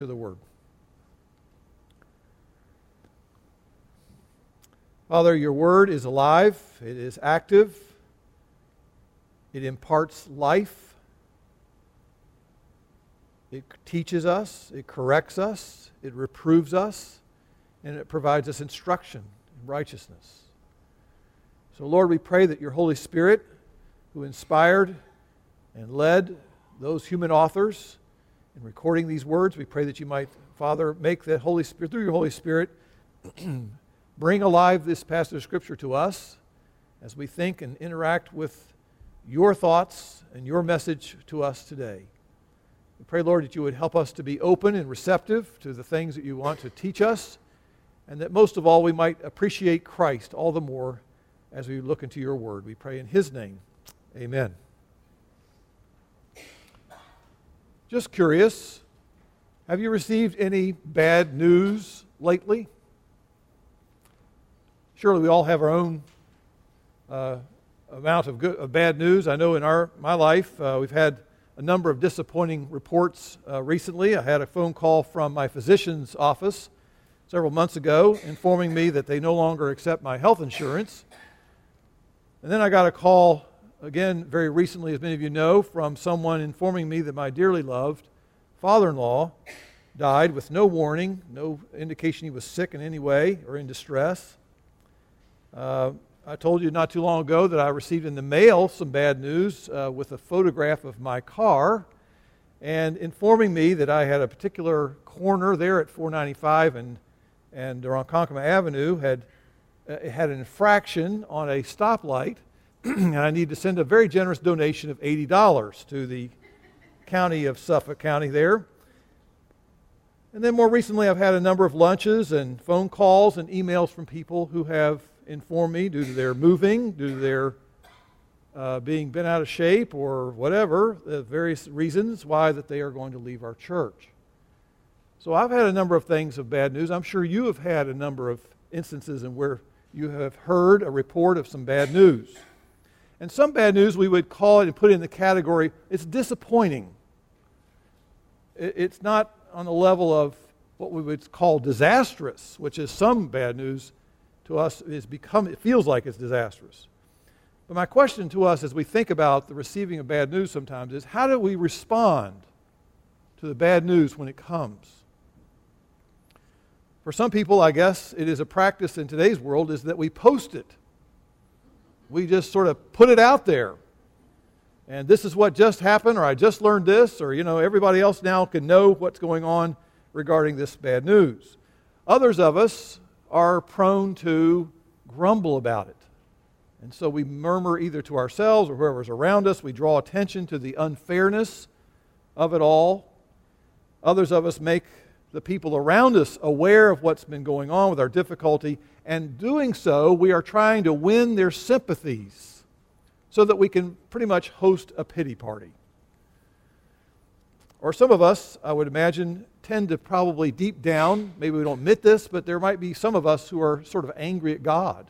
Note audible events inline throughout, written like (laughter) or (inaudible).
to the Word. Father, your Word is alive, it is active, it imparts life, it teaches us, it corrects us, it reproves us, and it provides us instruction in righteousness. So, Lord, we pray that your Holy Spirit, who inspired and led those human authors, in recording these words. We pray that you might, Father, make the Holy Spirit, through your Holy Spirit, (clears throat) bring alive this passage of Scripture to us as we think and interact with your thoughts and your message to us today. We pray, Lord, that you would help us to be open and receptive to the things that you want to teach us, and that most of all, we might appreciate Christ all the more as we look into your word. We pray in his name. Amen. Just curious, have you received any bad news lately? Surely we all have our own uh, amount of, good, of, bad news. I know in our, my life uh, we've had a number of disappointing reports uh, recently. I had a phone call from my physician's office several months ago informing me that they no longer accept my health insurance. And then I got a call again, very recently, as many of you know, from someone informing me that my dearly loved father in law died with no warning, no indication he was sick in any way or in distress. Uh, I told you not too long ago that I received in the mail some bad news uh, with a photograph of my car and informing me that I had a particular corner there at 495 and, and Ronkonkoma Avenue had, uh, had an infraction on a stoplight and I need to send a very generous donation of $80 to the county of Suffolk County there. And then more recently, I've had a number of lunches and phone calls and emails from people who have informed me, due to their moving, due to their uh, being bent out of shape or whatever, the various reasons why that they are going to leave our church. So I've had a number of things of bad news. I'm sure you have had a number of instances in where you have heard a report of some bad news. And some bad news we would call it and put it in the category it's disappointing. It's not on the level of what we would call disastrous, which is some bad news to us is become it feels like it's disastrous. But my question to us as we think about the receiving of bad news sometimes is how do we respond to the bad news when it comes? For some people, I guess it is a practice in today's world is that we post it we just sort of put it out there. And this is what just happened, or I just learned this, or, you know, everybody else now can know what's going on regarding this bad news. Others of us are prone to grumble about it. And so we murmur either to ourselves or whoever's around us. We draw attention to the unfairness of it all. Others of us make the people around us aware of what's been going on with our difficulty, and doing so, we are trying to win their sympathies so that we can pretty much host a pity party. Or some of us, I would imagine, tend to probably deep down, maybe we don't admit this, but there might be some of us who are sort of angry at God.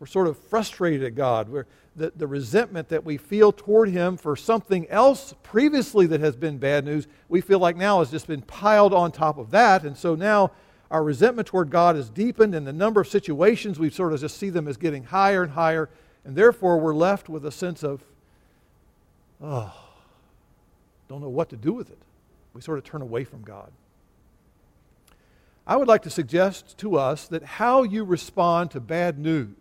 We're sort of frustrated at God. We're, the, the resentment that we feel toward Him for something else previously that has been bad news, we feel like now has just been piled on top of that. And so now our resentment toward God is deepened, and the number of situations we sort of just see them as getting higher and higher. And therefore, we're left with a sense of, oh, don't know what to do with it. We sort of turn away from God. I would like to suggest to us that how you respond to bad news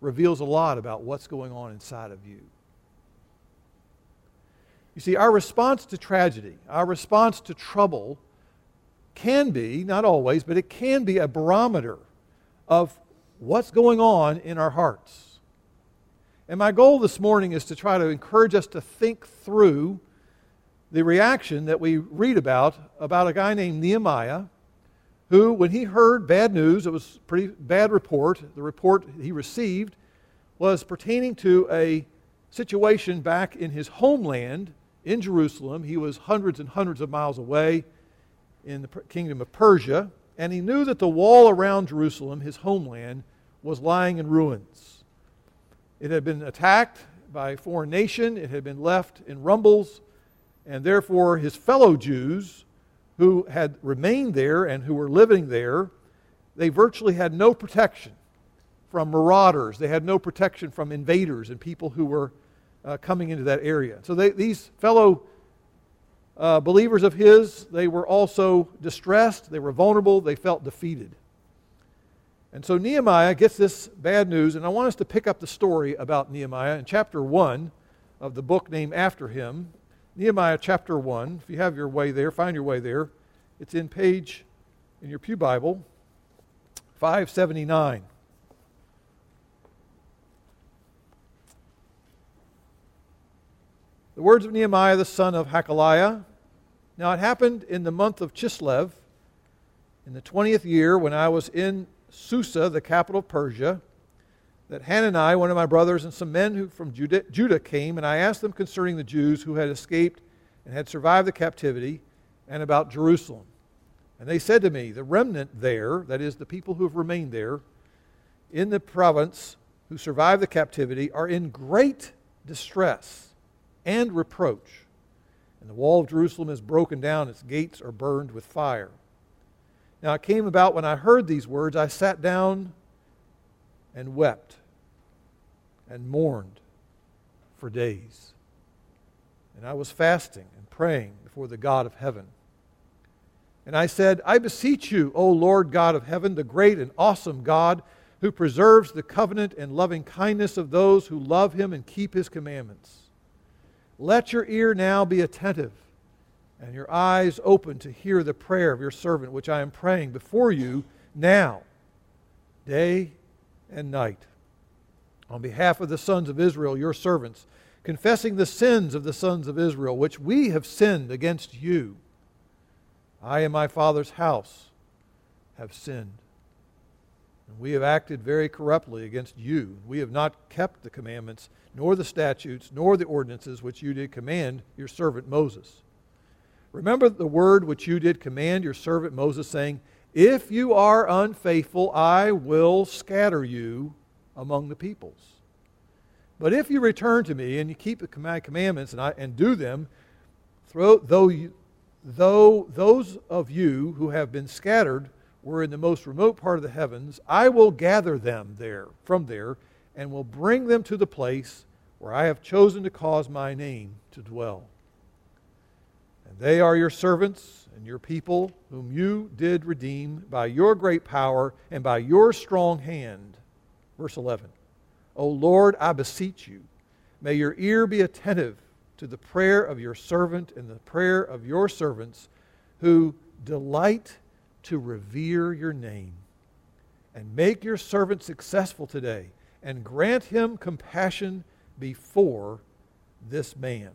reveals a lot about what's going on inside of you. You see, our response to tragedy, our response to trouble, can be, not always, but it can be a barometer of what's going on in our hearts. And my goal this morning is to try to encourage us to think through the reaction that we read about about a guy named Nehemiah who, when he heard bad news, it was a pretty bad report, the report he received was pertaining to a situation back in his homeland in Jerusalem. He was hundreds and hundreds of miles away in the kingdom of Persia, and he knew that the wall around Jerusalem, his homeland, was lying in ruins. It had been attacked by a foreign nation, it had been left in rumbles, And therefore, his fellow Jews who had remained there and who were living there, they virtually had no protection from marauders. They had no protection from invaders and people who were uh, coming into that area. So they, these fellow uh, believers of his, they were also distressed, they were vulnerable, they felt defeated. And so Nehemiah gets this bad news, and I want us to pick up the story about Nehemiah in chapter 1 of the book named after him. Nehemiah chapter 1. If you have your way there, find your way there. It's in page, in your Pew Bible, 579. The words of Nehemiah the son of Hachaliah. Now it happened in the month of Chislev, in the 20th year, when I was in Susa, the capital of Persia, that Hanani, one of my brothers, and some men who from Judah, Judah came, and I asked them concerning the Jews who had escaped and had survived the captivity, and about Jerusalem. And they said to me, The remnant there, that is, the people who have remained there in the province who survived the captivity, are in great distress and reproach. And the wall of Jerusalem is broken down, its gates are burned with fire. Now it came about when I heard these words, I sat down and wept and mourned for days. And I was fasting and praying before the God of heaven. And I said, I beseech you, O Lord God of heaven, the great and awesome God, who preserves the covenant and loving kindness of those who love him and keep his commandments. Let your ear now be attentive and your eyes open to hear the prayer of your servant, which I am praying before you now, day and night. On behalf of the sons of Israel, your servants, confessing the sins of the sons of Israel, which we have sinned against you. I and my father's house have sinned. And we have acted very corruptly against you. We have not kept the commandments, nor the statutes, nor the ordinances which you did command your servant Moses. Remember the word which you did command your servant Moses, saying, If you are unfaithful, I will scatter you among the peoples. But if you return to me and you keep my commandments and, I, and do them, though, you, though those of you who have been scattered were in the most remote part of the heavens, I will gather them there from there and will bring them to the place where I have chosen to cause my name to dwell. And they are your servants and your people, whom you did redeem by your great power and by your strong hand. Verse 11 O Lord, I beseech you, may your ear be attentive to the prayer of your servant and the prayer of your servants who delight to revere your name. And make your servant successful today, and grant him compassion before this man.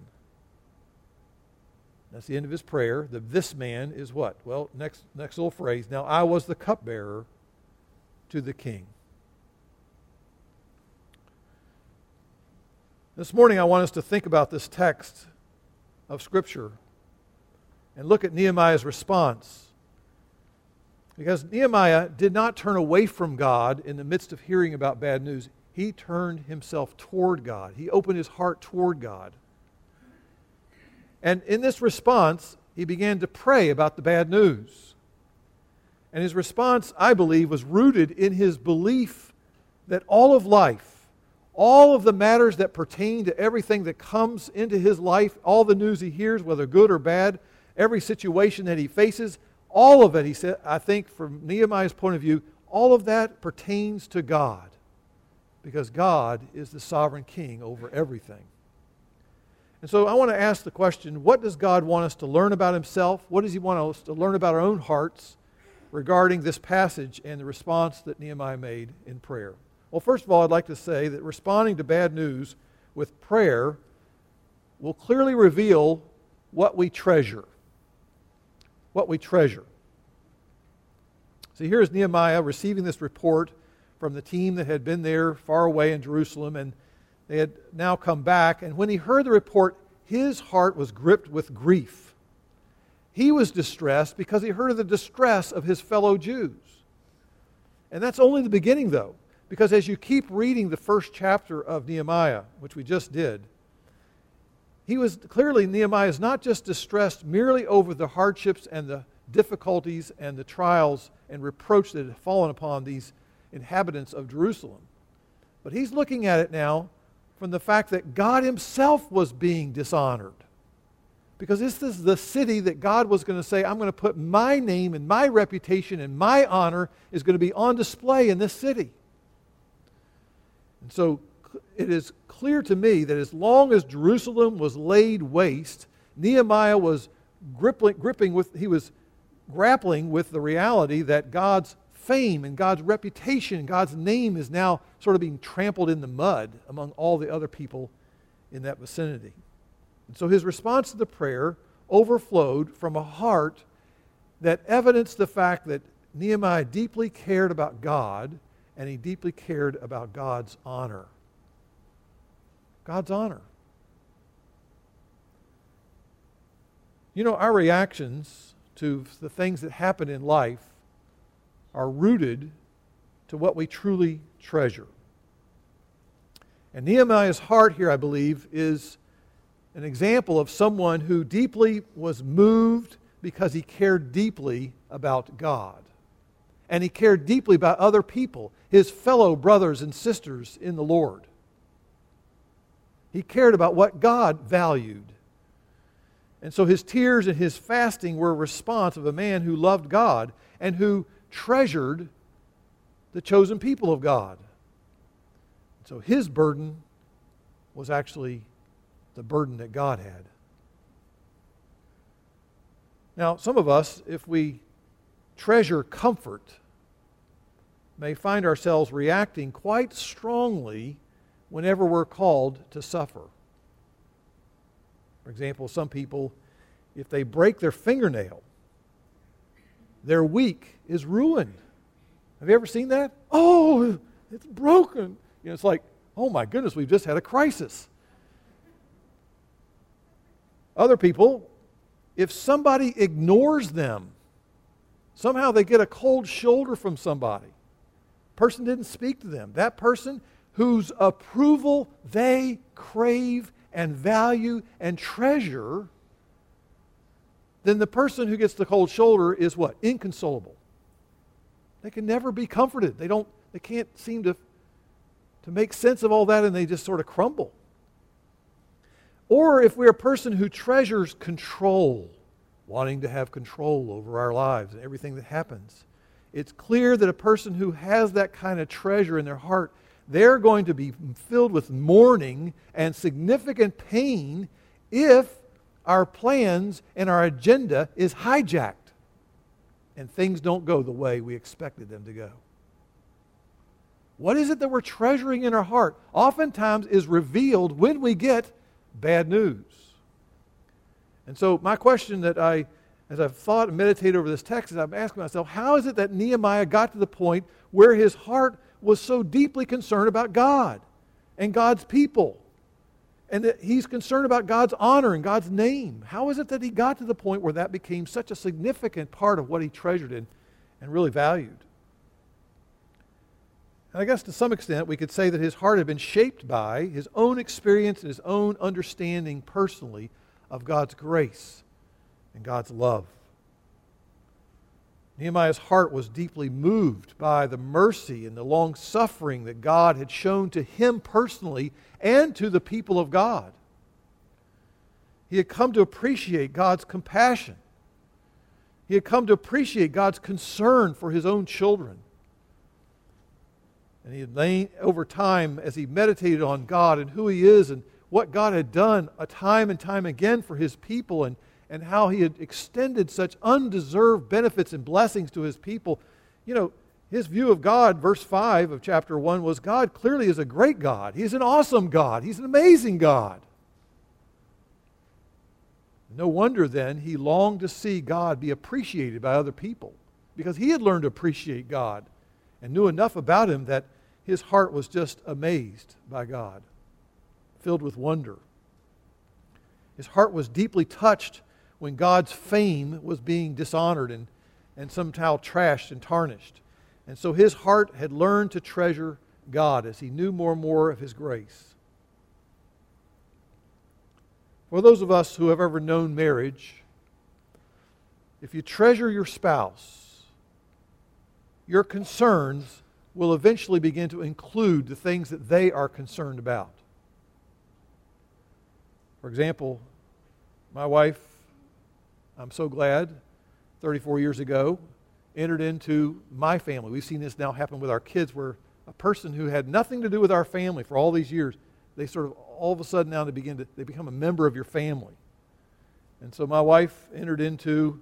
That's the end of his prayer. The this man is what? Well, next next little phrase. Now I was the cupbearer to the king. This morning I want us to think about this text of scripture and look at Nehemiah's response. Because Nehemiah did not turn away from God in the midst of hearing about bad news. He turned himself toward God. He opened his heart toward God. And in this response, he began to pray about the bad news. And his response, I believe, was rooted in his belief that all of life, all of the matters that pertain to everything that comes into his life, all the news he hears, whether good or bad, every situation that he faces, all of it, he said, I think from Nehemiah's point of view, all of that pertains to God because God is the sovereign king over everything. And so I want to ask the question what does God want us to learn about Himself? What does He want us to learn about our own hearts regarding this passage and the response that Nehemiah made in prayer? Well, first of all, I'd like to say that responding to bad news with prayer will clearly reveal what we treasure. What we treasure. See, here's Nehemiah receiving this report from the team that had been there far away in Jerusalem, and they had now come back, and when he heard the report, his heart was gripped with grief. He was distressed because he heard of the distress of his fellow Jews. And that's only the beginning, though, because as you keep reading the first chapter of Nehemiah, which we just did, he was clearly, Nehemiah is not just distressed merely over the hardships and the difficulties and the trials and reproach that had fallen upon these inhabitants of Jerusalem, but he's looking at it now from the fact that God himself was being dishonored. Because this is the city that God was going to say, I'm going to put my name and my reputation and my honor is going to be on display in this city. And so it is clear to me that as long as Jerusalem was laid waste, Nehemiah was gripping, gripping with, he was grappling with the reality that God's fame and God's reputation, God's name is now sort of being trampled in the mud among all the other people in that vicinity. And so his response to the prayer overflowed from a heart that evidenced the fact that Nehemiah deeply cared about God and he deeply cared about God's honor. God's honor. You know, our reactions to the things that happen in life are rooted to what we truly treasure. And Nehemiah's heart here, I believe, is an example of someone who deeply was moved because he cared deeply about God. And he cared deeply about other people, his fellow brothers and sisters in the Lord. He cared about what God valued. And so his tears and his fasting were a response of a man who loved God and who treasured the chosen people of God. So his burden was actually the burden that God had. Now, some of us, if we treasure comfort, may find ourselves reacting quite strongly whenever we're called to suffer. For example, some people, if they break their fingernail, their week is ruined. Have you ever seen that? Oh, it's broken. You know, it's like, oh my goodness, we've just had a crisis. Other people, if somebody ignores them, somehow they get a cold shoulder from somebody. Person didn't speak to them. That person whose approval they crave and value and treasure, then the person who gets the cold shoulder is what? Inconsolable. They can never be comforted. They don't they can't seem to to make sense of all that and they just sort of crumble. Or if we're a person who treasures control, wanting to have control over our lives and everything that happens, it's clear that a person who has that kind of treasure in their heart, they're going to be filled with mourning and significant pain if our plans and our agenda is hijacked and things don't go the way we expected them to go. What is it that we're treasuring in our heart? Oftentimes is revealed when we get bad news. And so, my question that I, as I've thought and meditated over this text, is I'm asking myself, how is it that Nehemiah got to the point where his heart was so deeply concerned about God and God's people? And that he's concerned about God's honor and God's name. How is it that he got to the point where that became such a significant part of what he treasured and, and really valued? And I guess to some extent, we could say that his heart had been shaped by his own experience and his own understanding personally of God's grace and God's love. Nehemiah's heart was deeply moved by the mercy and the long suffering that God had shown to him personally and to the people of God. He had come to appreciate God's compassion. He had come to appreciate God's concern for his own children. And he had lain over time as he meditated on God and who he is and what God had done a time and time again for his people and, and how he had extended such undeserved benefits and blessings to his people. You know, his view of God, verse 5 of chapter 1, was God clearly is a great God. He's an awesome God. He's an amazing God. No wonder then he longed to see God be appreciated by other people because he had learned to appreciate God and knew enough about him that his heart was just amazed by God, filled with wonder. His heart was deeply touched when God's fame was being dishonored and, and somehow trashed and tarnished. And so his heart had learned to treasure God as he knew more and more of his grace. For those of us who have ever known marriage, if you treasure your spouse, your concerns will eventually begin to include the things that they are concerned about. For example, my wife, I'm so glad, 34 years ago, entered into my family. We've seen this now happen with our kids where a person who had nothing to do with our family for all these years, they sort of all of a sudden now they begin to they become a member of your family. And so my wife entered into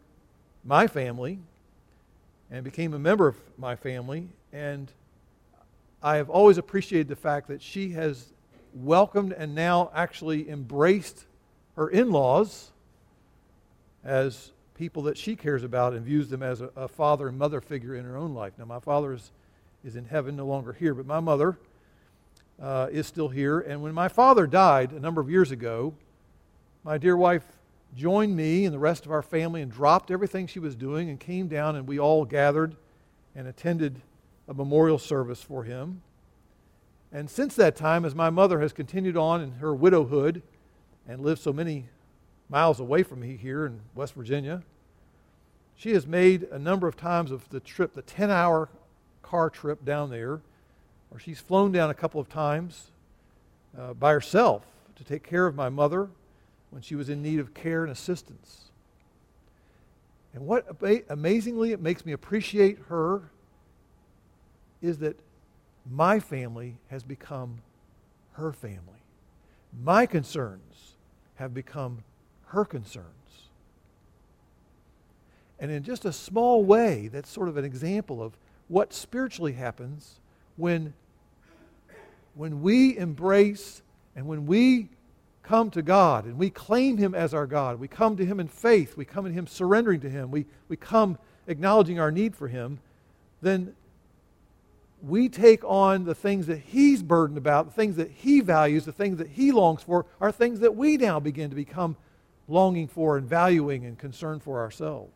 my family and became a member of my family and I have always appreciated the fact that she has welcomed and now actually embraced her in laws as people that she cares about and views them as a, a, father and mother figure in her own life. Now, my father is, is in heaven, no longer here, but my mother uh, is still here. And when my father died a number of years ago, my dear wife joined me and the rest of our family and dropped everything she was doing and came down, and we all gathered and attended a memorial service for him. And since that time, as my mother has continued on in her widowhood and lived so many miles away from me here in West Virginia, she has made a number of times of the trip, the 10 hour car trip down there, or she's flown down a couple of times uh, by herself to take care of my mother when she was in need of care and assistance. And what amazingly it makes me appreciate her is that my family has become her family. My concerns have become her concerns. And in just a small way, that's sort of an example of what spiritually happens when, when we embrace and when we come to God and we claim Him as our God. We come to Him in faith. We come to Him surrendering to Him. We, we come acknowledging our need for Him. Then we take on the things that he's burdened about, the things that he values, the things that he longs for, are things that we now begin to become longing for and valuing and concern for ourselves.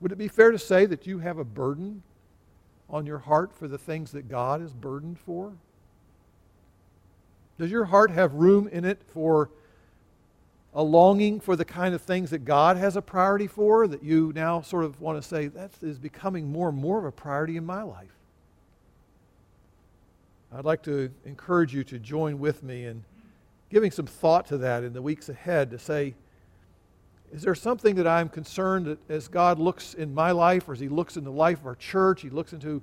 Would it be fair to say that you have a burden on your heart for the things that God is burdened for? Does your heart have room in it for a longing for the kind of things that God has a priority for that you now sort of want to say, that is becoming more and more of a priority in my life. I'd like to encourage you to join with me in giving some thought to that in the weeks ahead to say, is there something that I'm concerned that as God looks in my life or as He looks in the life of our church, He looks into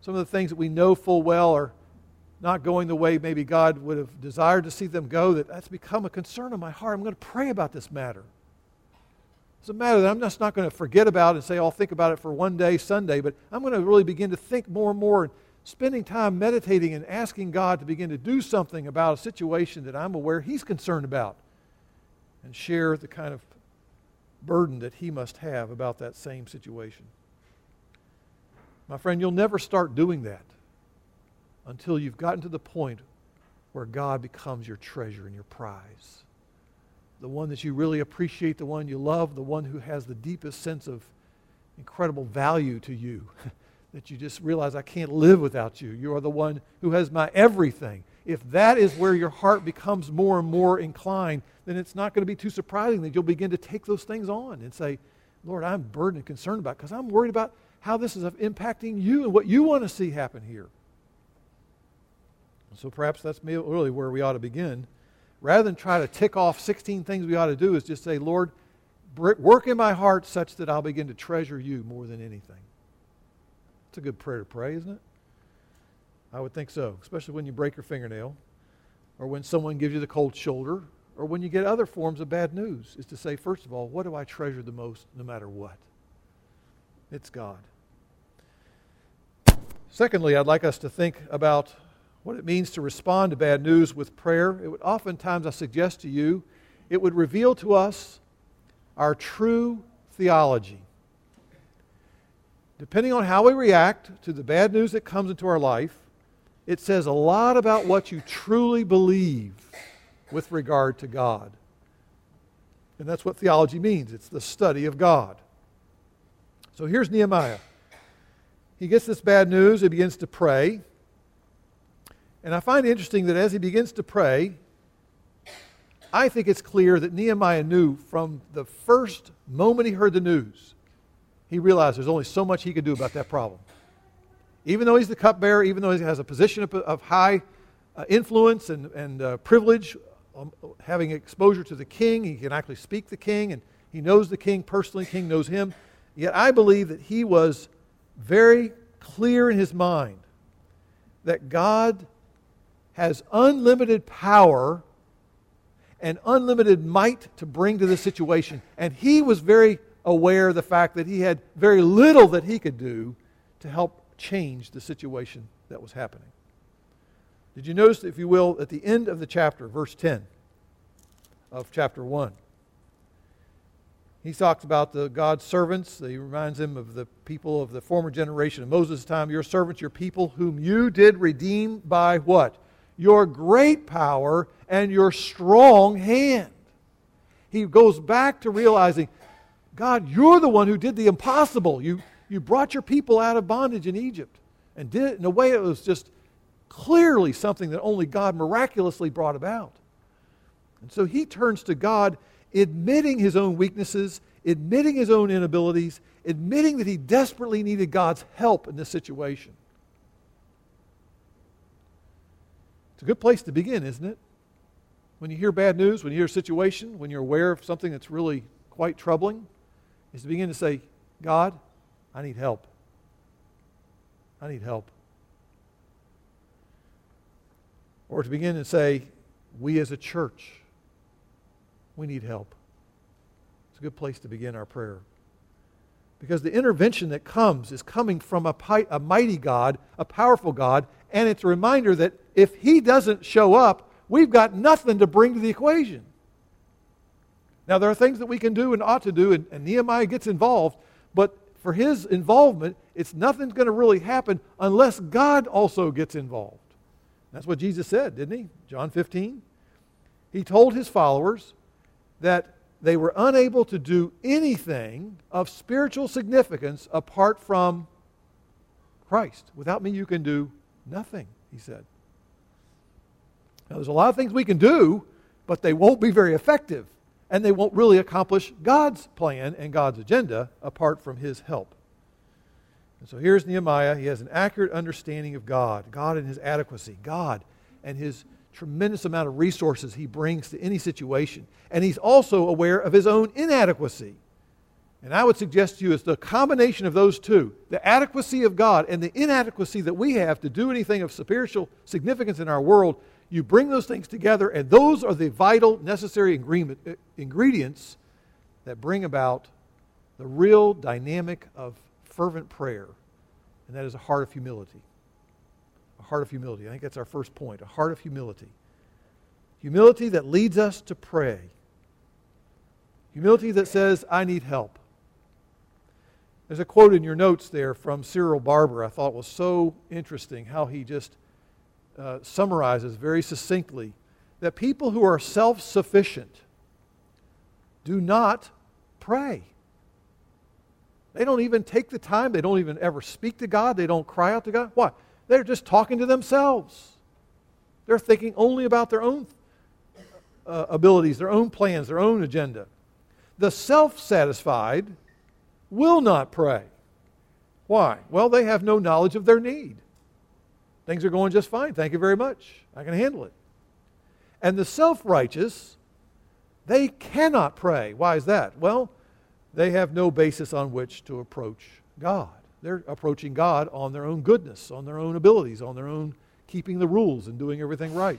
some of the things that we know full well are not going the way maybe God would have desired to see them go, that that's become a concern of my heart. I'm going to pray about this matter. It's a matter that I'm just not going to forget about and say, I'll think about it for one day, Sunday, but I'm going to really begin to think more and more spending time meditating and asking God to begin to do something about a situation that I'm aware He's concerned about and share the kind of burden that He must have about that same situation. My friend, you'll never start doing that until you've gotten to the point where God becomes your treasure and your prize. The one that you really appreciate, the one you love, the one who has the deepest sense of incredible value to you. (laughs) that you just realize I can't live without you. You are the one who has my everything. If that is where your heart becomes more and more inclined, then it's not going to be too surprising that you'll begin to take those things on and say, Lord, I'm burdened and concerned about because I'm worried about how this is impacting you and what you want to see happen here. So perhaps that's really where we ought to begin. Rather than try to tick off 16 things we ought to do, is just say, Lord, work in my heart such that I'll begin to treasure you more than anything. It's a good prayer to pray, isn't it? I would think so, especially when you break your fingernail, or when someone gives you the cold shoulder, or when you get other forms of bad news, is to say, first of all, what do I treasure the most no matter what? It's God. Secondly, I'd like us to think about what it means to respond to bad news with prayer. It would oftentimes, I suggest to you, it would reveal to us our true theology. Depending on how we react to the bad news that comes into our life, it says a lot about what you truly believe with regard to God. And that's what theology means it's the study of God. So here's Nehemiah. He gets this bad news, he begins to pray. And I find it interesting that as he begins to pray, I think it's clear that Nehemiah knew from the first moment he heard the news, he realized there's only so much he could do about that problem. Even though he's the cupbearer, even though he has a position of, of high uh, influence and, and uh, privilege, um, having exposure to the king, he can actually speak the king, and he knows the king personally, the king knows him. Yet I believe that he was very clear in his mind that God has unlimited power and unlimited might to bring to this situation. And he was very aware of the fact that he had very little that he could do to help change the situation that was happening. Did you notice, if you will, at the end of the chapter, verse 10 of chapter 1? He talks about the God's servants. He reminds him of the people of the former generation of Moses' time. Your servants, your people, whom you did redeem by what? Your great power and your strong hand. He goes back to realizing, God, you're the one who did the impossible. You, you brought your people out of bondage in Egypt and did it in a way that was just clearly something that only God miraculously brought about. And so he turns to God admitting his own weaknesses, admitting his own inabilities, admitting that he desperately needed God's help in this situation. It's a good place to begin, isn't it? When you hear bad news, when you hear a situation, when you're aware of something that's really quite troubling, is to begin to say, God, I need help. I need help. Or to begin to say, we as a church, we need help. It's a good place to begin our prayer. Because the intervention that comes is coming from a, a mighty God, a powerful God, and it's a reminder that if He doesn't show up, we've got nothing to bring to the equation. Now, there are things that we can do and ought to do, and, and Nehemiah gets involved, but for his involvement, it's nothing's going to really happen unless God also gets involved. That's what Jesus said, didn't he? John 15. He told his followers, that they were unable to do anything of spiritual significance apart from Christ. Without me, you can do nothing, he said. Now, there's a lot of things we can do, but they won't be very effective, and they won't really accomplish God's plan and God's agenda apart from his help. And so here's Nehemiah. He has an accurate understanding of God, God and his adequacy, God and his tremendous amount of resources he brings to any situation. And he's also aware of his own inadequacy. And I would suggest to you it's the combination of those two the adequacy of God and the inadequacy that we have to do anything of spiritual significance in our world. You bring those things together, and those are the vital, necessary uh, ingredients that bring about the real dynamic of fervent prayer, and that is a heart of humility A heart of humility. I think that's our first point a heart of humility. Humility that leads us to pray. Humility that says, I need help. There's a quote in your notes there from Cyril Barber I thought was so interesting how he just uh, summarizes very succinctly that people who are self sufficient do not pray. They don't even take the time. They don't even ever speak to God. They don't cry out to God. Why? They're just talking to themselves. They're thinking only about their own uh, abilities, their own plans, their own agenda. The self satisfied will not pray. Why? Well, they have no knowledge of their need. Things are going just fine. Thank you very much. I can handle it. And the self righteous, they cannot pray. Why is that? Well, they have no basis on which to approach God. They're approaching God on their own goodness, on their own abilities, on their own keeping the rules and doing everything right.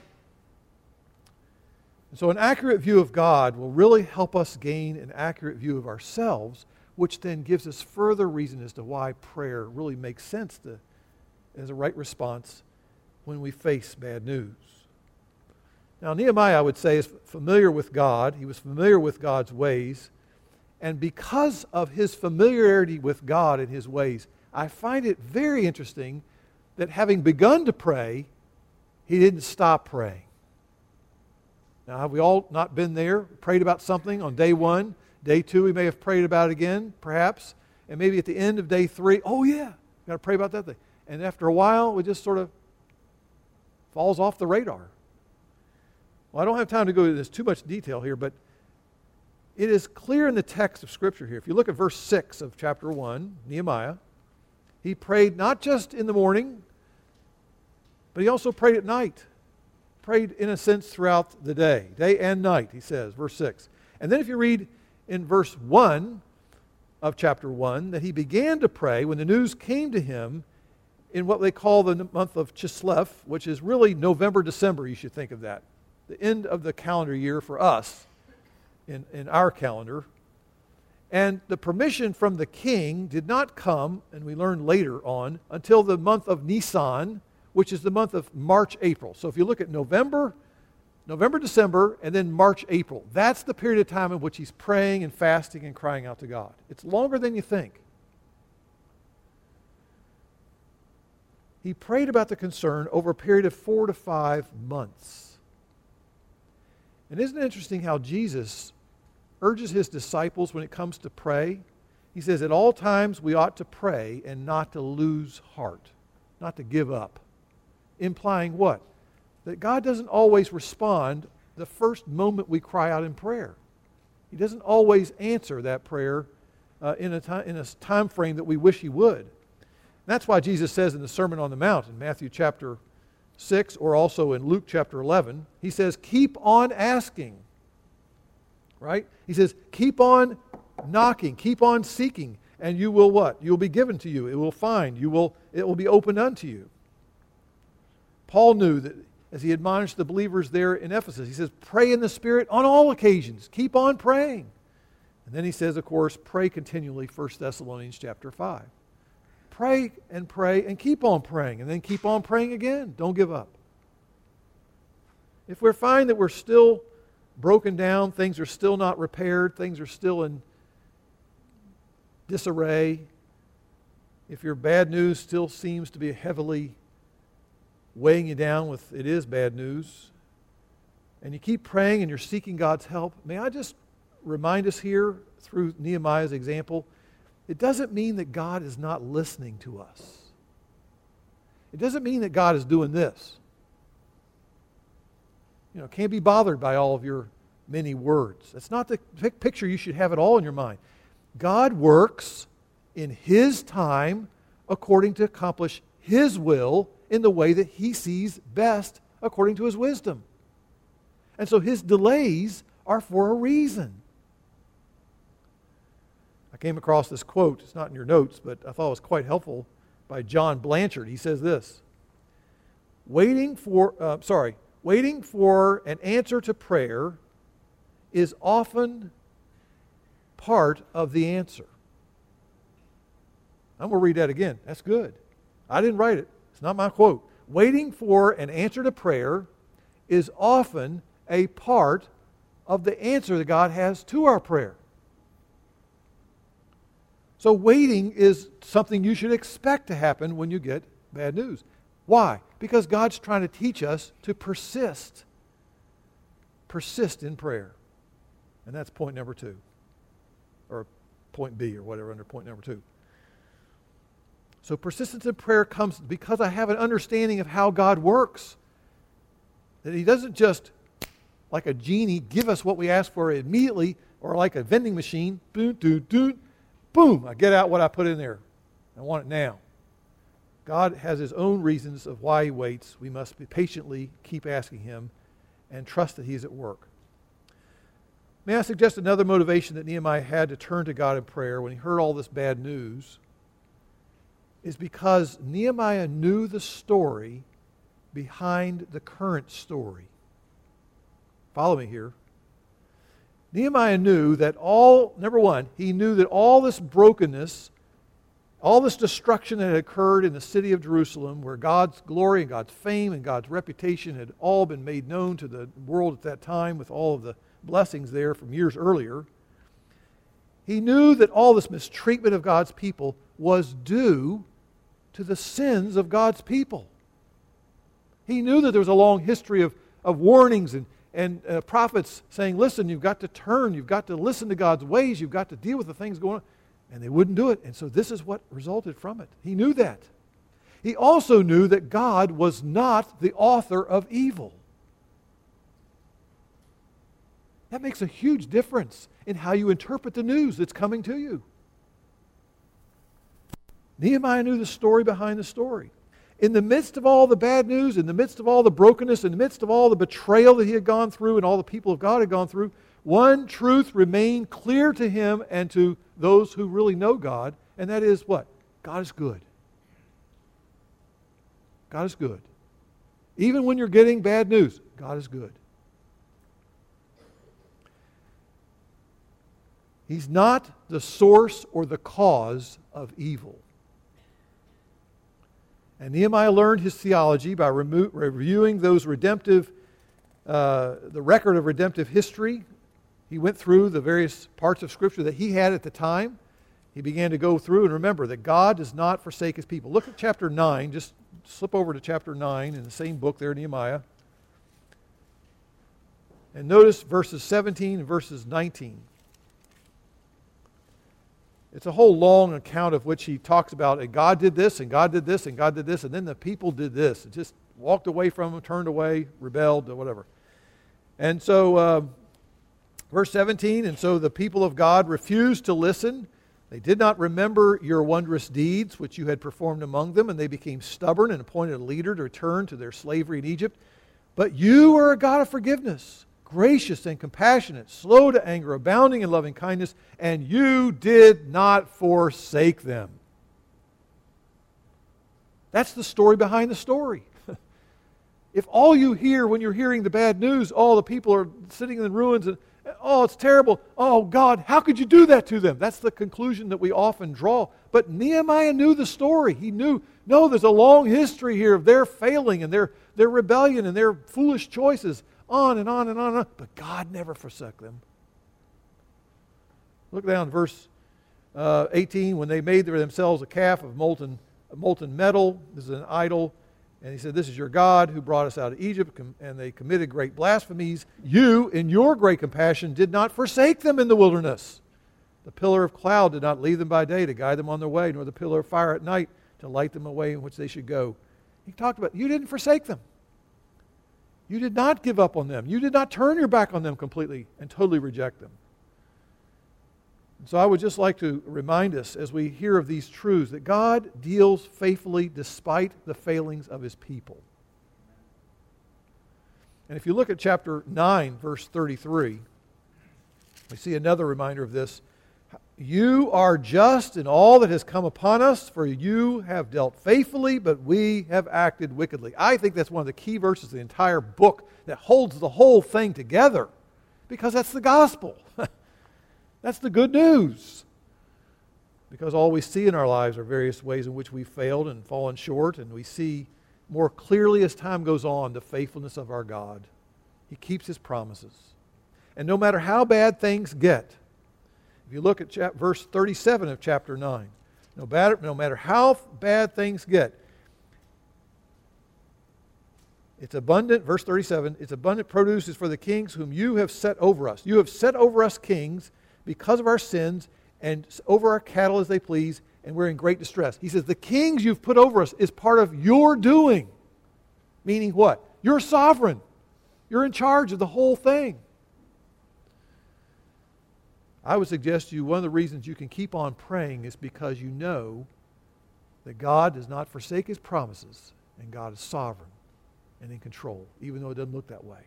And so, an accurate view of God will really help us gain an accurate view of ourselves, which then gives us further reason as to why prayer really makes sense to, as a right response when we face bad news. Now, Nehemiah, I would say, is familiar with God. He was familiar with God's ways. And because of his familiarity with God and his ways, I find it very interesting that having begun to pray, he didn't stop praying. Now, have we all not been there, prayed about something on day one? Day two, we may have prayed about it again, perhaps. And maybe at the end of day three, oh, yeah, got to pray about that thing. And after a while, it just sort of falls off the radar. Well, I don't have time to go into this too much detail here, but it is clear in the text of Scripture here. If you look at verse 6 of chapter 1, Nehemiah, he prayed not just in the morning, but he also prayed at night. Prayed, in a sense, throughout the day, day and night, he says, verse 6. And then if you read in verse 1 of chapter 1, that he began to pray when the news came to him in what they call the month of Chislev, which is really November, December, you should think of that. The end of the calendar year for us in, in our calendar. And the permission from the king did not come, and we learn later on, until the month of Nisan, which is the month of March, April. So if you look at November, November, December, and then March, April, that's the period of time in which he's praying and fasting and crying out to God. It's longer than you think. He prayed about the concern over a period of four to five months. And isn't it interesting how Jesus urges his disciples when it comes to pray? He says, At all times we ought to pray and not to lose heart, not to give up implying what? That God doesn't always respond the first moment we cry out in prayer. He doesn't always answer that prayer uh, in, a time, in a time frame that we wish He would. That's why Jesus says in the Sermon on the Mount in Matthew chapter 6 or also in Luke chapter 11, He says, Keep on asking. Right? He says, Keep on knocking, keep on seeking, and you will what? You will be given to you. It will find. You will, it will be opened unto you. Paul knew that as he admonished the believers there in Ephesus, he says, Pray in the Spirit on all occasions. Keep on praying. And then he says, of course, pray continually, 1 Thessalonians chapter 5. Pray and pray and keep on praying, and then keep on praying again. Don't give up. If we find that we're still broken down, things are still not repaired, things are still in disarray, if your bad news still seems to be heavily weighing you down with it is bad news, and you keep praying and you're seeking God's help, may I just remind us here through Nehemiah's example, it doesn't mean that God is not listening to us. It doesn't mean that God is doing this. You know, can't be bothered by all of your many words. That's not the picture you should have at all in your mind. God works in His time according to accomplish His will in the way that he sees best according to his wisdom. And so his delays are for a reason. Came across this quote, it's not in your notes, but I thought it was quite helpful by John Blanchard. He says this Waiting for, uh, sorry, waiting for an answer to prayer is often part of the answer. I'm going to read that again. That's good. I didn't write it. It's not my quote. Waiting for an answer to prayer is often a part of the answer that God has to our prayer. So, waiting is something you should expect to happen when you get bad news. Why? Because God's trying to teach us to persist. Persist in prayer. And that's point number two. Or point B, or whatever under point number two. So persistence in prayer comes because I have an understanding of how God works. That He doesn't just, like a genie, give us what we ask for immediately, or like a vending machine, boom, boom, boom, boom, I get out what I put in there. I want it now. God has His own reasons of why He waits. We must patiently keep asking Him and trust that He's at work. May I suggest another motivation that Nehemiah had to turn to God in prayer when he heard all this bad news? is because Nehemiah knew the story behind the current story. Follow me here. Nehemiah knew that all, number one, he knew that all this brokenness, all this destruction that had occurred in the city of Jerusalem, where God's glory and God's fame and God's reputation had all been made known to the world at that time with all of the blessings there from years earlier, he knew that all this mistreatment of God's people was due to the sins of God's people. He knew that there was a long history of, of warnings and, and uh, prophets saying, listen, you've got to turn, you've got to listen to God's ways, you've got to deal with the things going on. And they wouldn't do it. And so this is what resulted from it. He knew that. He also knew that God was not the author of evil. That makes a huge difference in how you interpret the news that's coming to you. Nehemiah knew the story behind the story. In the midst of all the bad news, in the midst of all the brokenness, in the midst of all the betrayal that he had gone through and all the people of God had gone through, one truth remained clear to him and to those who really know God, and that is what? God is good. God is good. Even when you're getting bad news, God is good. He's not the source or the cause of evil. And Nehemiah learned his theology by remo- reviewing those redemptive, uh, the record of redemptive history. He went through the various parts of Scripture that he had at the time. He began to go through and remember that God does not forsake his people. Look at chapter 9. Just slip over to chapter 9 in the same book there, Nehemiah. And notice verses 17 and verses 19. It's a whole long account of which he talks about, and God did this, and God did this, and God did this, and then the people did this. It just walked away from him, turned away, rebelled, or whatever. And so, uh, verse 17, and so the people of God refused to listen. They did not remember your wondrous deeds which you had performed among them, and they became stubborn and appointed a leader to return to their slavery in Egypt. But you are a God of forgiveness gracious and compassionate, slow to anger, abounding in loving kindness, and you did not forsake them. That's the story behind the story. (laughs) if all you hear when you're hearing the bad news, all the people are sitting in the ruins and, oh, it's terrible. Oh, God, how could you do that to them? That's the conclusion that we often draw. But Nehemiah knew the story. He knew, no, there's a long history here of their failing and their, their rebellion and their foolish choices on and on and on and on. But God never forsook them. Look down verse uh, 18. When they made themselves a calf of molten, molten metal, this is an idol. And he said, This is your God who brought us out of Egypt. And they committed great blasphemies. You, in your great compassion, did not forsake them in the wilderness. The pillar of cloud did not leave them by day to guide them on their way, nor the pillar of fire at night to light them away in which they should go. He talked about, you didn't forsake them. You did not give up on them. You did not turn your back on them completely and totally reject them. And so I would just like to remind us as we hear of these truths that God deals faithfully despite the failings of his people. And if you look at chapter 9, verse 33, we see another reminder of this. You are just in all that has come upon us, for you have dealt faithfully, but we have acted wickedly. I think that's one of the key verses of the entire book that holds the whole thing together because that's the gospel. (laughs) that's the good news. Because all we see in our lives are various ways in which we've failed and fallen short, and we see more clearly as time goes on the faithfulness of our God. He keeps his promises. And no matter how bad things get, if you look at chap- verse 37 of chapter 9, no matter, no matter how bad things get, it's abundant, verse 37, its abundant produce is for the kings whom you have set over us. You have set over us kings because of our sins and over our cattle as they please, and we're in great distress. He says, The kings you've put over us is part of your doing. Meaning what? You're sovereign. You're in charge of the whole thing. I would suggest to you one of the reasons you can keep on praying is because you know that God does not forsake his promises and God is sovereign and in control, even though it doesn't look that way.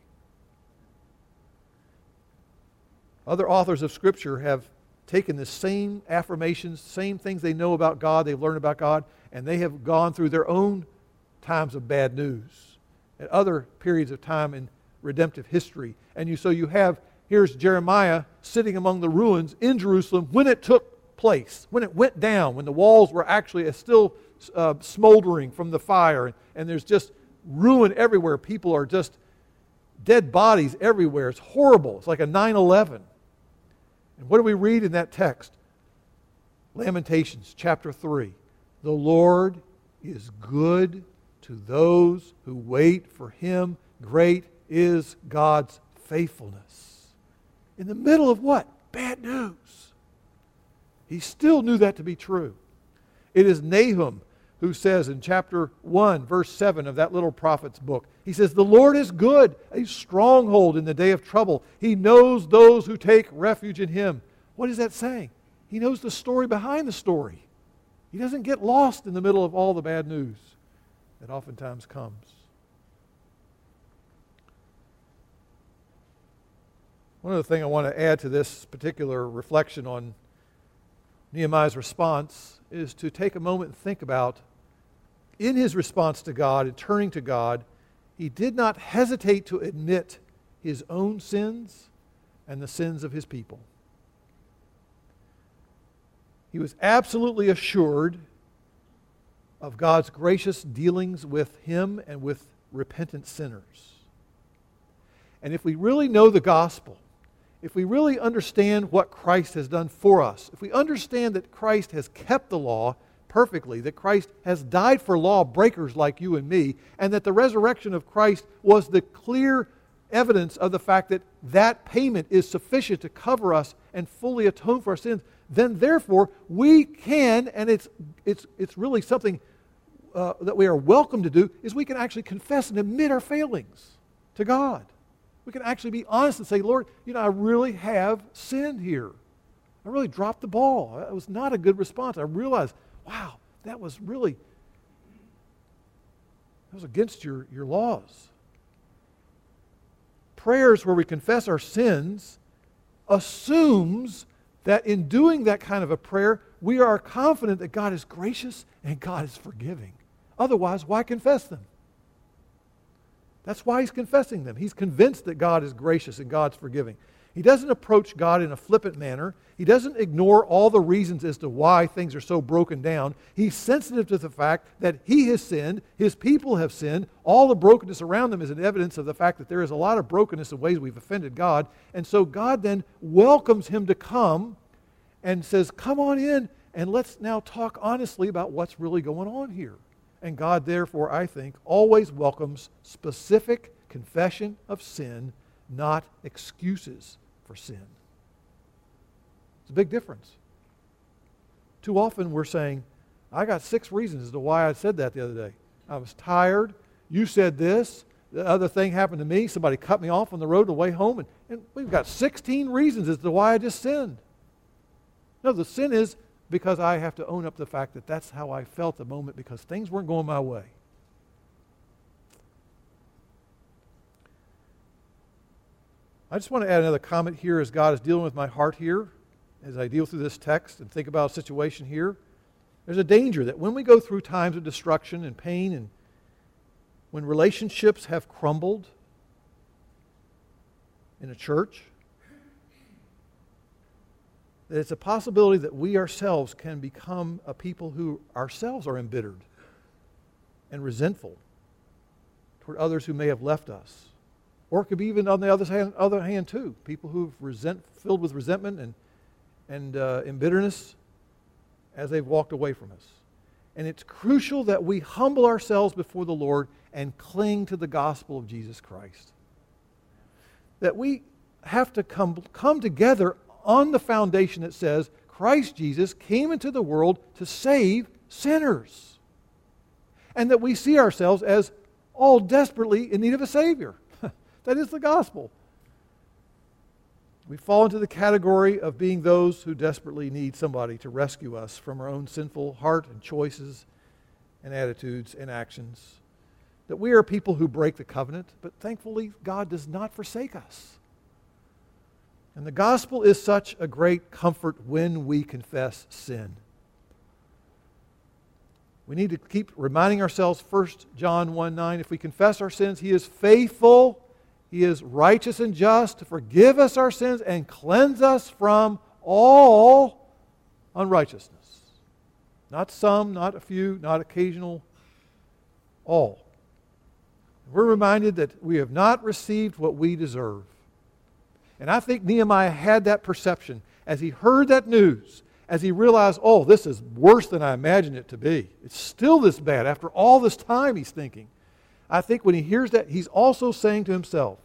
Other authors of Scripture have taken the same affirmations, same things they know about God, they've learned about God, and they have gone through their own times of bad news at other periods of time in redemptive history. And you, so you have here's Jeremiah sitting among the ruins in Jerusalem when it took place, when it went down, when the walls were actually still uh, smoldering from the fire, and there's just ruin everywhere. People are just dead bodies everywhere. It's horrible. It's like a 9 11. And what do we read in that text? Lamentations chapter 3. The Lord is good to those who wait for him. Great is God's faithfulness in the middle of what? Bad news. He still knew that to be true. It is Nahum who says in chapter 1, verse 7 of that little prophet's book, he says, The Lord is good, a stronghold in the day of trouble. He knows those who take refuge in him. What is that saying? He knows the story behind the story. He doesn't get lost in the middle of all the bad news that oftentimes comes. One other thing I want to add to this particular reflection on Nehemiah's response is to take a moment and think about in his response to God and turning to God, he did not hesitate to admit his own sins and the sins of his people. He was absolutely assured of God's gracious dealings with him and with repentant sinners. And if we really know the gospel, if we really understand what Christ has done for us, if we understand that Christ has kept the law perfectly, that Christ has died for law breakers like you and me, and that the resurrection of Christ was the clear evidence of the fact that that payment is sufficient to cover us and fully atone for our sins, then therefore we can, and it's, it's, it's really something uh, that we are welcome to do, is we can actually confess and admit our failings to God. We can actually be honest and say, Lord, you know, I really have sinned here. I really dropped the ball. It was not a good response. I realized wow, that was really, that was against your, your laws. Prayers where we confess our sins assumes that in doing that kind of a prayer, we are confident that God is gracious and God is forgiving. Otherwise, why confess them? That's why he's confessing them. He's convinced that God is gracious and God's forgiving. He doesn't approach God in a flippant manner. He doesn't ignore all the reasons as to why things are so broken down. He's sensitive to the fact that he has sinned, his people have sinned. All the brokenness around them is an evidence of the fact that there is a lot of brokenness in ways we've offended God. And so God then welcomes him to come and says, Come on in and let's now talk honestly about what's really going on here. And God, therefore, I think, always welcomes specific confession of sin, not excuses for sin. It's a big difference. Too often we're saying, I got six reasons as to why I said that the other day. I was tired. You said this. The other thing happened to me. Somebody cut me off on the road on the way home. And, and we've got 16 reasons as to why I just sinned. No, the sin is because I have to own up the fact that that's how I felt the moment because things weren't going my way. I just want to add another comment here as God is dealing with my heart here, as I deal through this text and think about a situation here. There's a danger that when we go through times of destruction and pain and when relationships have crumbled in a church, that it's a possibility that we ourselves can become a people who ourselves are embittered and resentful toward others who may have left us or it could be even on the other hand, other hand too, people who've resent, filled with resentment and, and, uh, as they've walked away from us. And it's crucial that we humble ourselves before the Lord and cling to the gospel of Jesus Christ. That we have to come, come together on the foundation that says Christ Jesus came into the world to save sinners. And that we see ourselves as all desperately in need of a Savior. (laughs) That is the gospel. We fall into the category of being those who desperately need somebody to rescue us from our own sinful heart and choices and attitudes and actions. That we are people who break the covenant, but thankfully, God does not forsake us. And the gospel is such a great comfort when we confess sin. We need to keep reminding ourselves, 1 John 1 9, if we confess our sins, he is faithful he is righteous and just to forgive us our sins and cleanse us from all unrighteousness. Not some, not a few, not occasional, all. We're reminded that we have not received what we deserve. And I think Nehemiah had that perception as he heard that news, as he realized, oh, this is worse than I imagined it to be. It's still this bad. After all this time, he's thinking. I think when he hears that, he's also saying to himself,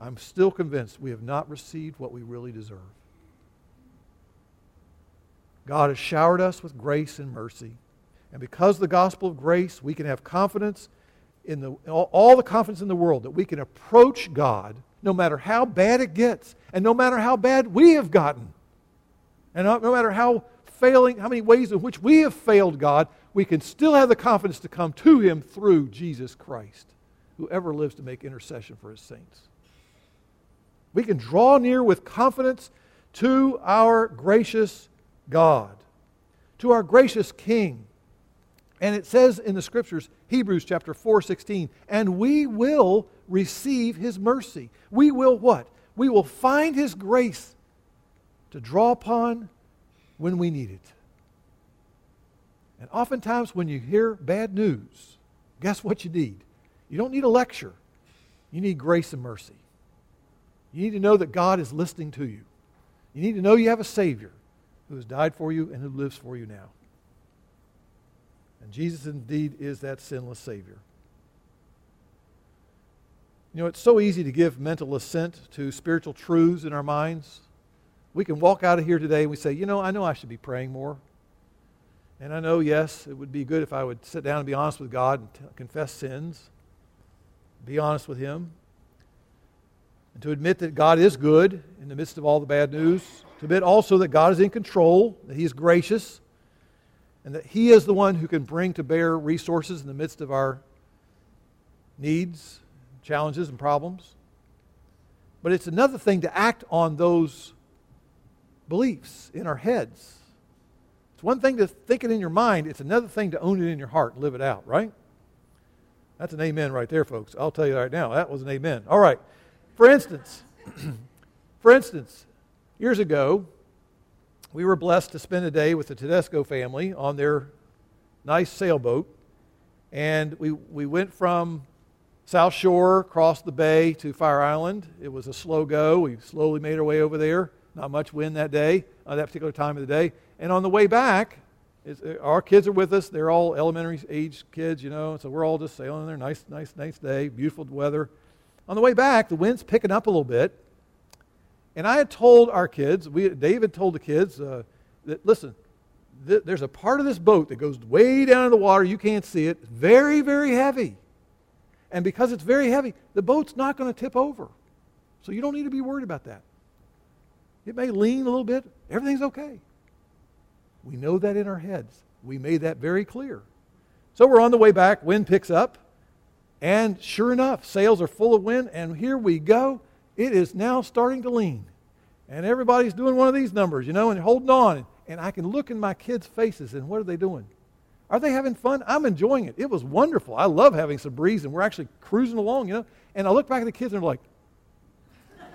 I'm still convinced we have not received what we really deserve. God has showered us with grace and mercy. And because the gospel of grace, we can have confidence in the, all the confidence in the world that we can approach God no matter how bad it gets and no matter how bad we have gotten. And no, matter how failing, how many ways in which we have failed God, we can still have the confidence to come to Him through Jesus Christ, who ever lives to make intercession for His saints. We can draw near with confidence to our gracious God, to our gracious King. And it says in the scriptures, Hebrews chapter 4, 16, and we will receive his mercy. We will what? We will find his grace to draw upon when we need it. And oftentimes, when you hear bad news, guess what you need? You don't need a lecture, you need grace and mercy. You need to know that God is listening to you. You need to know you have a Savior who has died for you and who lives for you now. And Jesus indeed is that sinless Savior. You know, it's so easy to give mental assent to spiritual truths in our minds. We can walk out of here today and we say, you know, I know I should be praying more. And I know, yes, it would be good if I would sit down and be honest with God and t- confess sins, be honest with Him, and to admit that God is good in the midst of all the bad news, to admit also that God is in control, that He is gracious, and that He is the one who can bring to bear resources in the midst of our needs challenges and problems. But it's another thing to act on those beliefs in our heads. It's one thing to think it in your mind, it's another thing to own it in your heart and live it out, right? That's an amen right there, folks. I'll tell you right now, that was an amen. All right. For instance, (clears throat) for instance, years ago, we were blessed to spend a day with the Tedesco family on their nice sailboat. And we, we went from South Shore, crossed the bay to Fire Island. It was a slow go. We slowly made our way over there. Not much wind that day, uh, that particular time of the day. And on the way back, uh, our kids are with us. They're all elementary age kids, you know. So we're all just sailing there. Nice, nice, nice day. Beautiful weather. On the way back, the wind's picking up a little bit. And I had told our kids, we, David told the kids, uh, that listen, th- there's a part of this boat that goes way down in the water. You can't see it. Very, very heavy. And because it's very heavy, the boat's not going to tip over. So you don't need to be worried about that. It may lean a little bit. Everything's okay. We know that in our heads. We made that very clear. So we're on the way back. Wind picks up. And sure enough, sails are full of wind. And here we go. It is now starting to lean. And everybody's doing one of these numbers, you know, and holding on. And I can look in my kids' faces, and what are they doing? Are they having fun? I'm enjoying it. It was wonderful. I love having some breeze, and we're actually cruising along, you know. And I look back at the kids, and they're like, (laughs)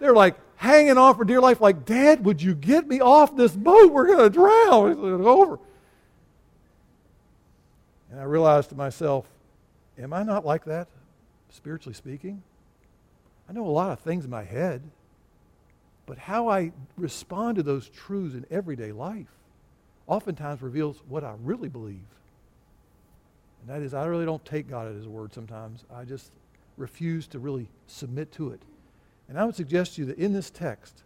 they're like hanging on for dear life, like, Dad, would you get me off this boat? We're going to drown. It's over. And I realized to myself, am I not like that, spiritually speaking? I know a lot of things in my head, but how I respond to those truths in everyday life oftentimes reveals what I really believe. And that is, I really don't take God at His word sometimes. I just refuse to really submit to it. And I would suggest to you that in this text,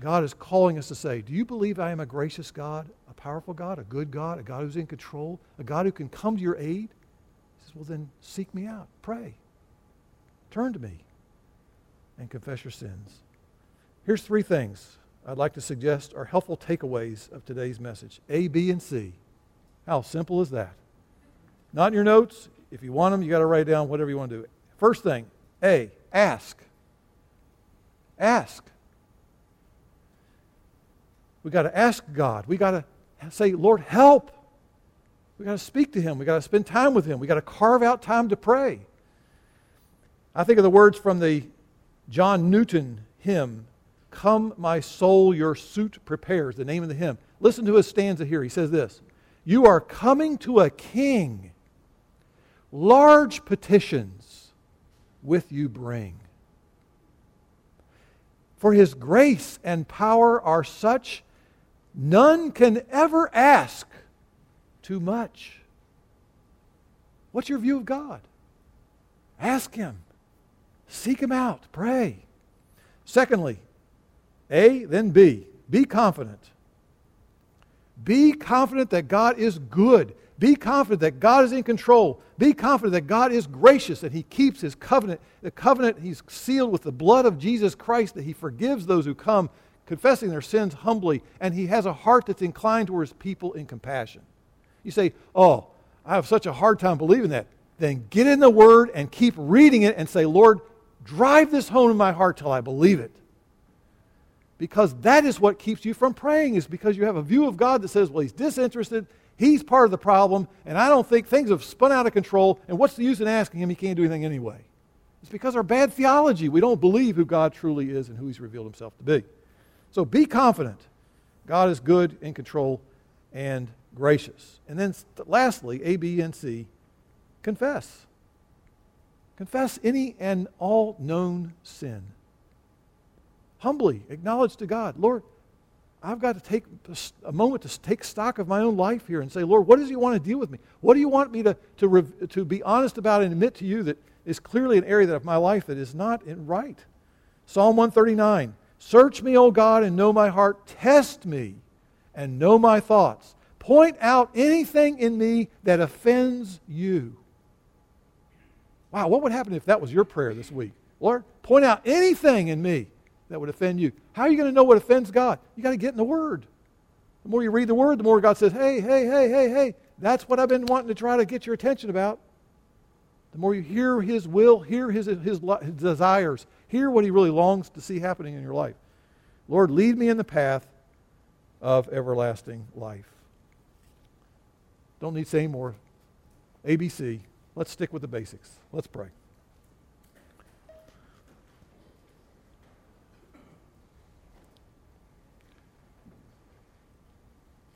God is calling us to say, Do you believe I am a gracious God, a powerful God, a good God, a God who's in control, a God who can come to your aid? He says, Well, then seek me out. Pray. Turn to me and confess your sins. Here's three things I'd like to suggest are helpful takeaways of today's message A, B, and C. How simple is that? Not in your notes. If you want them, you got to write down whatever you want to do. First thing A, ask. Ask. We got to ask God. We got to say, Lord, help. We got to speak to Him. We got to spend time with Him. We got to carve out time to pray. I think of the words from the John Newton hymn, Come, my soul, your suit prepares, the name of the hymn. Listen to his stanza here. He says this You are coming to a king, large petitions with you bring. For his grace and power are such, none can ever ask too much. What's your view of God? Ask him. Seek him out. Pray. Secondly, a, then B. Be confident. Be confident that God is good. Be confident that God is in control. Be confident that God is gracious, that He keeps His covenant. The covenant He's sealed with the blood of Jesus Christ, that He forgives those who come confessing their sins humbly, and He has a heart that's inclined towards people in compassion. You say, Oh, I have such a hard time believing that. Then get in the Word and keep reading it and say, Lord, drive this home in my heart till I believe it. Because that is what keeps you from praying is because you have a view of god that says well he's disinterested he's part of the problem and i don't think things have spun out of control and what's the use in asking him? He can't do anything anyway. It's because our bad theology. We don't believe who god truly is and who he's revealed himself to be. So be confident. God is good in control and gracious. And then lastly a b and c confess confess any and all known sin humbly acknowledge to God, Lord, I've got to take a moment to take stock of my own life here and say, Lord, what does He want to deal with me? What do you want me to, to, to be honest about and admit to you that is clearly an area of my life that is not right? Psalm 139 Search me, O God, and know my heart. Test me and know my thoughts. Point out anything in me that offends you. Wow, what would happen if that was your prayer this week? Lord, point out anything in me that would offend you. How are you going to know what offends God? You got to get in the Word. The more you read the Word, the more God says, hey, hey, hey, hey, hey, that's what I've been wanting to try to get your attention about. The more you hear His will, hear His, his, his desires, hear what He really longs to see happening in your life. Lord, lead me in the path of everlasting life. Don't need to say more. ABC. Let's stick with the basics. Let's pray.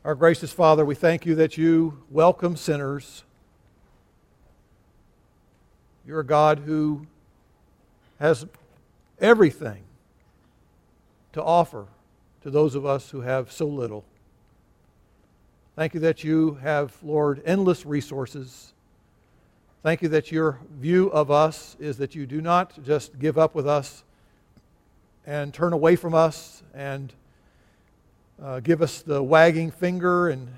Our gracious Father, we thank you that you welcome sinners. You're a God who has everything to offer to those of us who have so little. Thank you that you have, Lord, endless resources. Thank you that your view of us is that you do not just give up with us and turn away from us and uh, give us the wagging finger and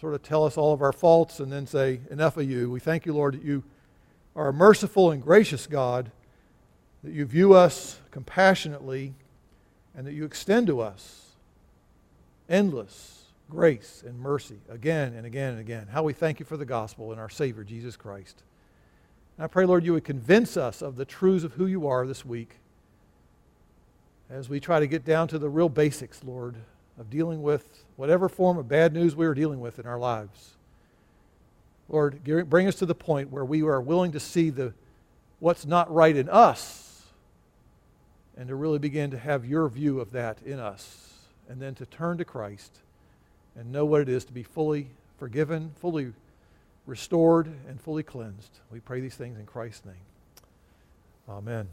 sort of tell us all of our faults and then say, Enough of you. We thank you, Lord, that you are a merciful and gracious God, that you view us compassionately, and that you extend to us endless grace and mercy again and again and again. How we thank you for the gospel and our Savior, Jesus Christ. And I pray, Lord, you would convince us of the truths of who you are this week as we try to get down to the real basics, Lord, of dealing with whatever form of bad news we are dealing with in our lives. Lord, bring us to the point where we are willing to see the, what's not right in us and to really begin to have your view of that in us, and then to turn to Christ and know what it is to be fully forgiven, fully restored, and fully cleansed. We pray these things in Christ's name. Amen.